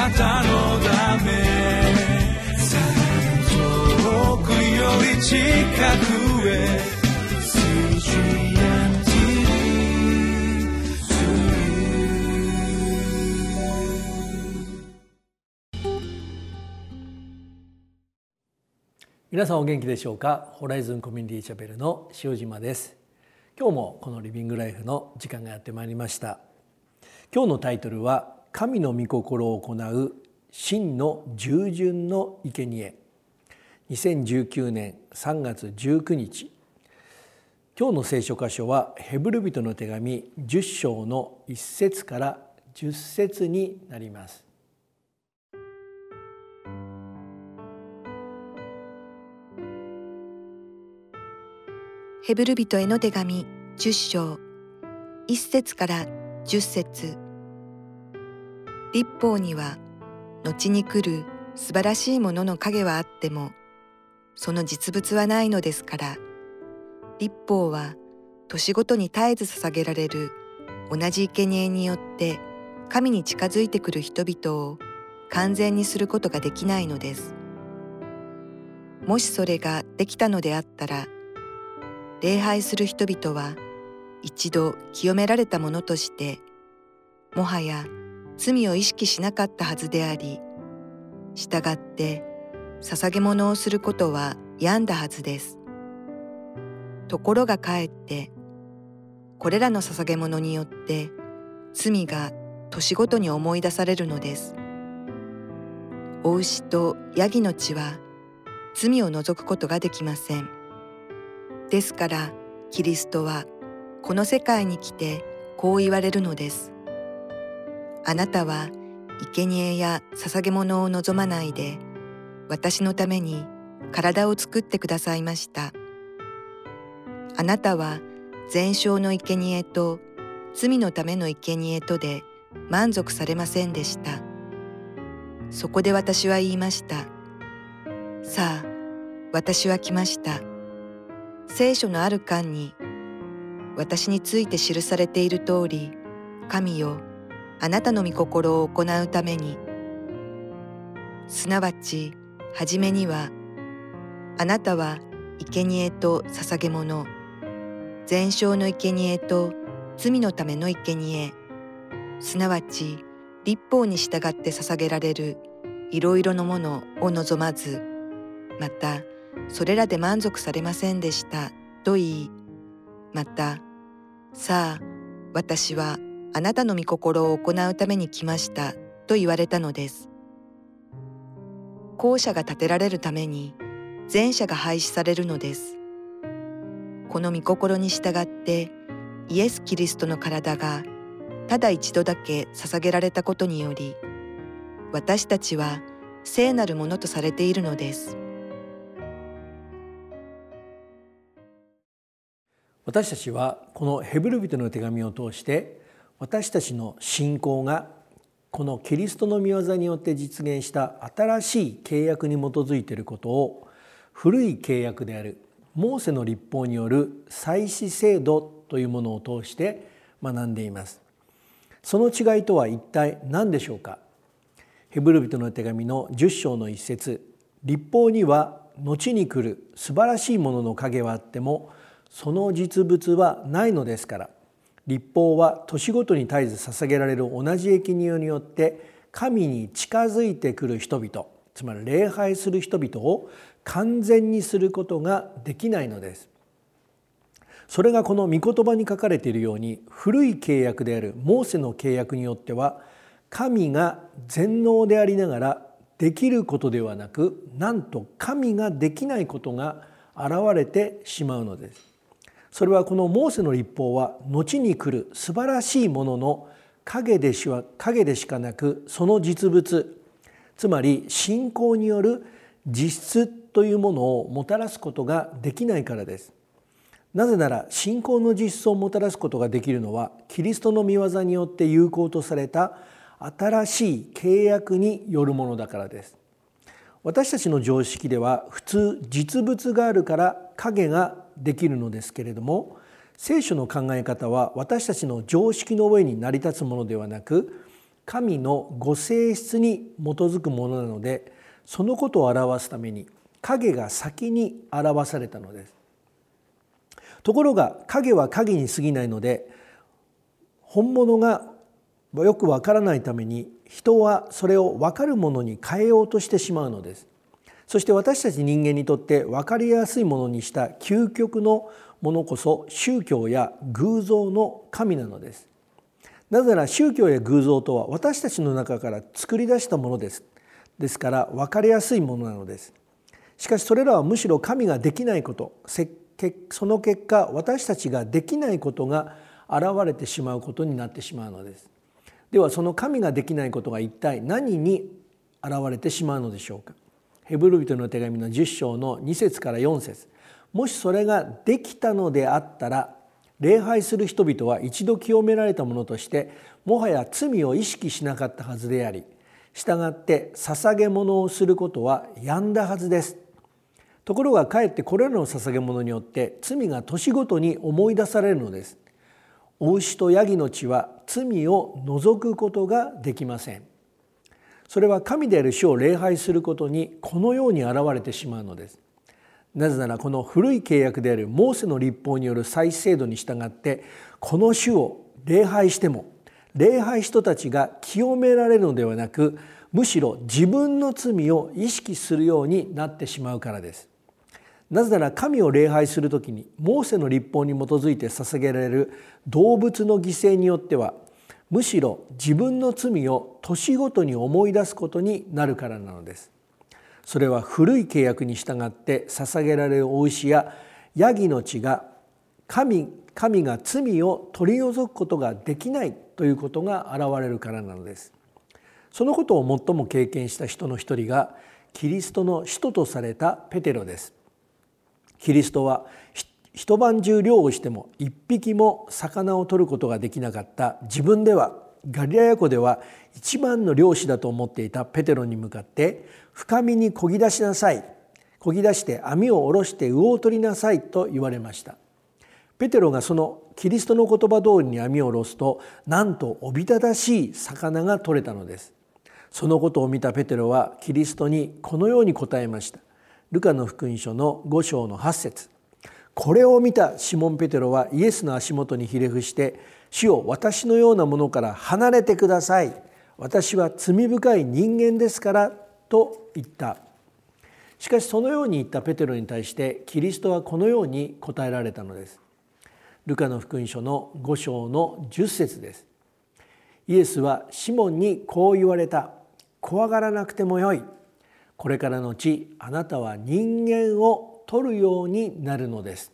なたのため遠くより近くへ皆さんお元気でしょうか？ホライズンコミュニティチャペルの塩島です。今日もこのリビングライフの時間がやってまいりました。今日のタイトルは神の御心を行う真の従順の生贄。2019年3月19日。今日の聖書箇所はヘブル人の手紙10章の1節から10節になります。ヘブル人への手紙10章。1節から10節。立法には後に来る素晴らしいものの影はあってもその実物はないのですから立法は年ごとに絶えず捧げられる同じ生贄によって神に近づいてくる人々を完全にすることができないのです。もしそれができたのであったら礼拝する人々は一度清められたものとしてもはや罪を意識しなかったはずであり従って捧げ物をすることは病んだはずです。ところがかえってこれらの捧げ物によって罪が年ごとに思い出されるのです。お牛とヤギの血は罪を除くことができません。ですからキリストはこの世界に来てこう言われるのです。あなたは生贄や捧げ物を望まないで私のために体を作ってくださいました。あなたは全焼の生贄と罪のための生贄とで満足されませんでした。そこで私は言いました。さあ、私は来ました。聖書のある巻に私について記されている通り神よあなたの御心を行うために。すなわち初めにはあなたは生贄と捧げ物全焼の生贄と罪のための生贄すなわち立法に従って捧げられるいろいろのものを望まずまたそれらで満足されませんでしたと言いまたさあ私はあなたの御心を行うために来ましたと言われたのです校舎が建てられるために前者が廃止されるのですこの御心に従ってイエス・キリストの体がただ一度だけ捧げられたことにより私たちは聖なるものとされているのです。私たちはこのヘブル人の手紙を通して私たちの信仰がこのキリストの御業によって実現した新しい契約に基づいていることを古い契約であるモーセの立法による祭祀制度というものを通して学んでいます。その違いとは一体何でしょうか？ヘブル人の手紙の10章の一節。立法には後に来る素晴らしいものの影はあってもその実物はないのですから。立法は年ごとに絶えず捧げられる同じ益によって神に近づいてくる人々つまり礼拝する人々を完全にすることができないのです。それがこの御言葉に書かれているように古い契約であるモーセの契約によっては神が全能でありながらできることではなくなんと神ができないことが現れてしまうのです。それはこのモーセの立法は後に来る素晴らしいものの影でしは影でしかなくその実物つまり信仰による実質というものをもたらすことができないからです。なぜなら信仰の実質をもたらすことができるのはキリストの御業によって有効とされた新しい契約によるものだからです。私たちの常識では普通実物があるから影ができるのですけれども聖書の考え方は私たちの常識の上に成り立つものではなく神のご性質に基づくものなのでそのことを表すために影が先に表されたのです。ところが影は影に過ぎないので本物がよくわからないために人はそれを分かるものに変えようとしてしまうのです。そして私たち人間にとって分かりやすいものにした究極のものこそ宗教や偶像の神なのです。なぜなら宗教や偶像とは私たちの中から作り出したものです。ですから分かりやすいものなのです。しかしそれらはむしろ神ができないこと。その結果私たちができないことが現れてしまうことになってしまうのです。ではその神ができないことが一体何に現れてしまうのでしょうか。ヘブル人の手紙の10章の2節から4節。もしそれができたのであったら礼拝する人々は一度清められたものとしてもはや罪を意識しなかったはずであり従って捧げ物をすることはやんだはずです。ところがかえってこれらの捧げ物によって罪が年ごとに思い出されるのです。お牛とヤギの血は罪を除くことができません。それは神である主を礼拝することにこのように現れてしまうのです。なぜならこの古い契約であるモーセの立法による再制度に従ってこの主を礼拝しても礼拝人たちが清められるのではなくむしろ自分の罪を意識するようになってしまうからです。なぜなら神を礼拝する時にモーセの立法に基づいて捧げられる動物の犠牲によってはむしろ自分の罪を年ごとに思い出すことになるからなのです。それは古い契約に従って捧げられるお牛やヤギの血が神神が罪を取り除くことができないということが現れるからなのです。そのことを最も経験した人の一人がキリストの使徒とされたペテロです。キリストは一晩中漁をしても一匹も魚を取ることができなかった自分ではガリラヤ湖では一番の漁師だと思っていたペテロに向かって深みに漕ぎ出しなさい。漕ぎ出して網を下ろして魚を取りなさいと言われました。ペテロがそのキリストの言葉通りに網を下ろすとなんとおびただしい魚が取れたのです。そのことを見たペテロはキリストにこのように答えました。ルカの福音書の5章の8節。これを見たシモン・ペテロはイエスの足元にひれ伏して「主を私のようなものから離れてください私は罪深い人間ですから」と言ったしかしそのように言ったペテロに対してキリストはこのように答えられたのです。ルカの福音書の5章の10節です。イエスはシモンにこう言われた。怖がらなくてもよい。これからのちあなたは人間を取るようになるのです。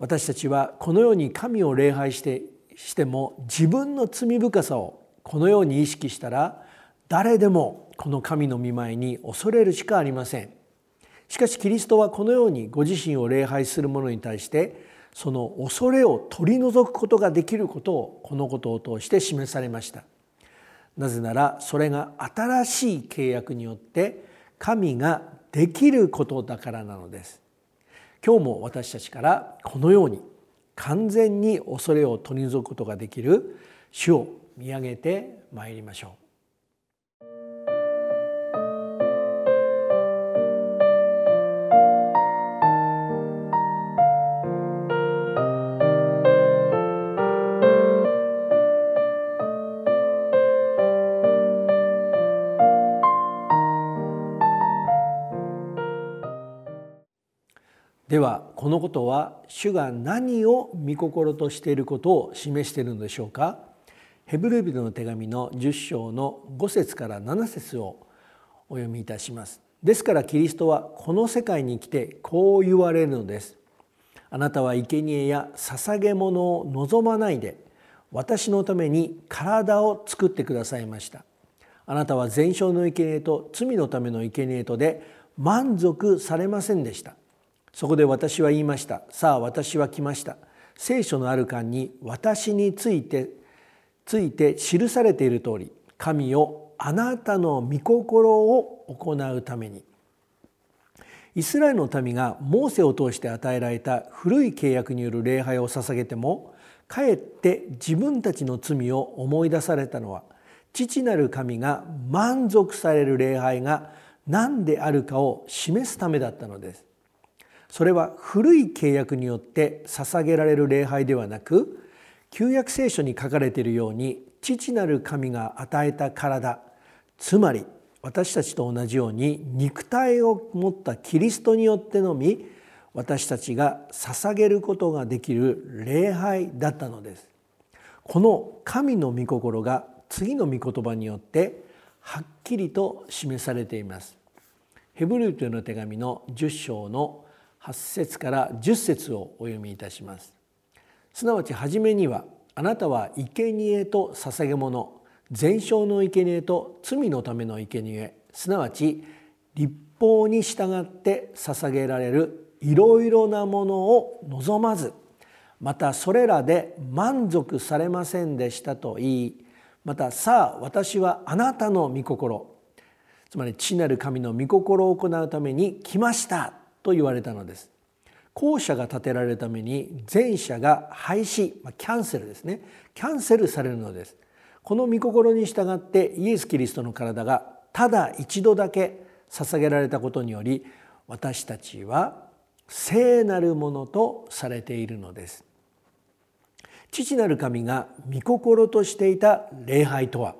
私たちはこのように神を礼拝してしても自分の罪深さをこのように意識したら誰でもこの神の御前に恐れるしかありません。しかしキリストはこのようにご自身を礼拝する者に対してその恐れを取り除くことができることをこのことを通して示されました。なぜならそれが新しい契約によって神ができることだからなのです。今日も私たちからこのように完全に恐れを取り除くことができる主を見上げてまいりましょう。ではこのことは主が何を御心としていることを示しているのでしょうか？ヘブル人の手紙の10章の5節から7節をお読みいたします。ですからキリストはこの世界に来てこう言われるのです。あなたは生贄や捧げ物を望まないで私のために体を作ってくださいました。あなたは全焼の生贄と罪のための生贄とで満足されませんでした。そこで私は言いました。さあ私は来ました。聖書のある間に私についてついて記されている通り神をあなたの御心を行うために。イスラエルの民がモーセを通して与えられた古い契約による礼拝を捧げてもかえって自分たちの罪を思い出されたのは父なる神が満足される礼拝が何であるかを示すためだったのです。それは古い契約によって捧げられる礼拝ではなく旧約聖書に書かれているように父なる神が与えた体つまり私たちと同じように肉体を持ったキリストによってのみ私たちが捧げることができる礼拝だったのです。この神の御心が次の御言葉によってはっきりと示されています。ヘブル人の手紙の10章の8節から10節をお読みいたします。すなわち初めにはあなたは生贄と捧げ物全焼の生贄と罪のための生贄。すなわち立法に従って捧げられるいろいろなものを望まずまたそれらで満足されませんでしたと言いまたさあ私はあなたの御心つまり父なる神の御心を行うために来ました。と言われたのです。後者が建てられるために前者が廃止キャンセルですね。キャンセルされるのです。この御心に従ってイエス・キリストの体がただ一度だけ捧げられたことにより私たちは聖なるものとされているのです。父なる神が御心としていた礼拝とは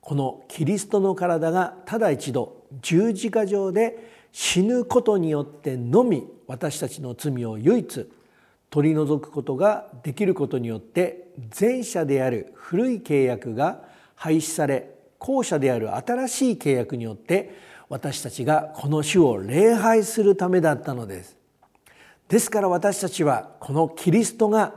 このキリストの体がただ一度十字架上で死ぬことによってのみ私たちの罪を唯一取り除くことができることによって前者である古い契約が廃止され後者である新しい契約によって私たちがこの主を礼拝するためだったのです。ですから私たちはこのキリストが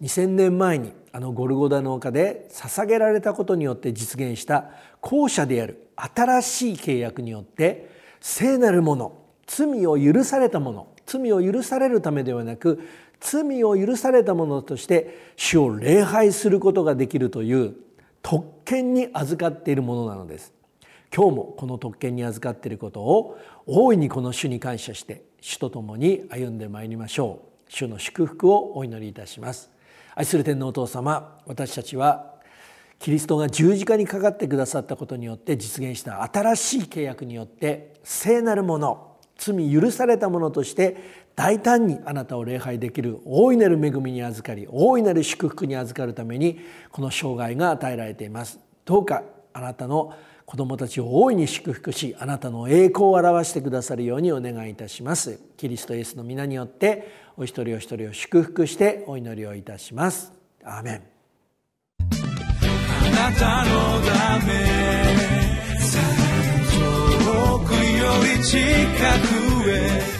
2000年前にあのゴルゴダの丘で捧げられたことによって実現した後者である新しい契約によって聖なるもの罪を許されたもの罪を許されるためではなく罪を許されたものとして主を礼拝することができるという特権に預かっているものなのです。今日もこの特権に預かっていることを大いにこの主に感謝して主と共に歩んでまいりましょう。主の祝福をお祈りいたします。愛する天皇お父様私たちはキリストが十字架にかかってくださったことによって実現した新しい契約によって聖なるもの罪許されたものとして大胆にあなたを礼拝できる大いなる恵みに預かり大いなる祝福に預かるためにこの生涯が与えられています。どうかあなたの子供たちを大いに祝福しあなたの栄光を表してくださるようにお願いいたします。キリストイエスの皆によってお一人お一人を祝福してお祈りをいたします。アーメン。なたのため。遠くより近くへ。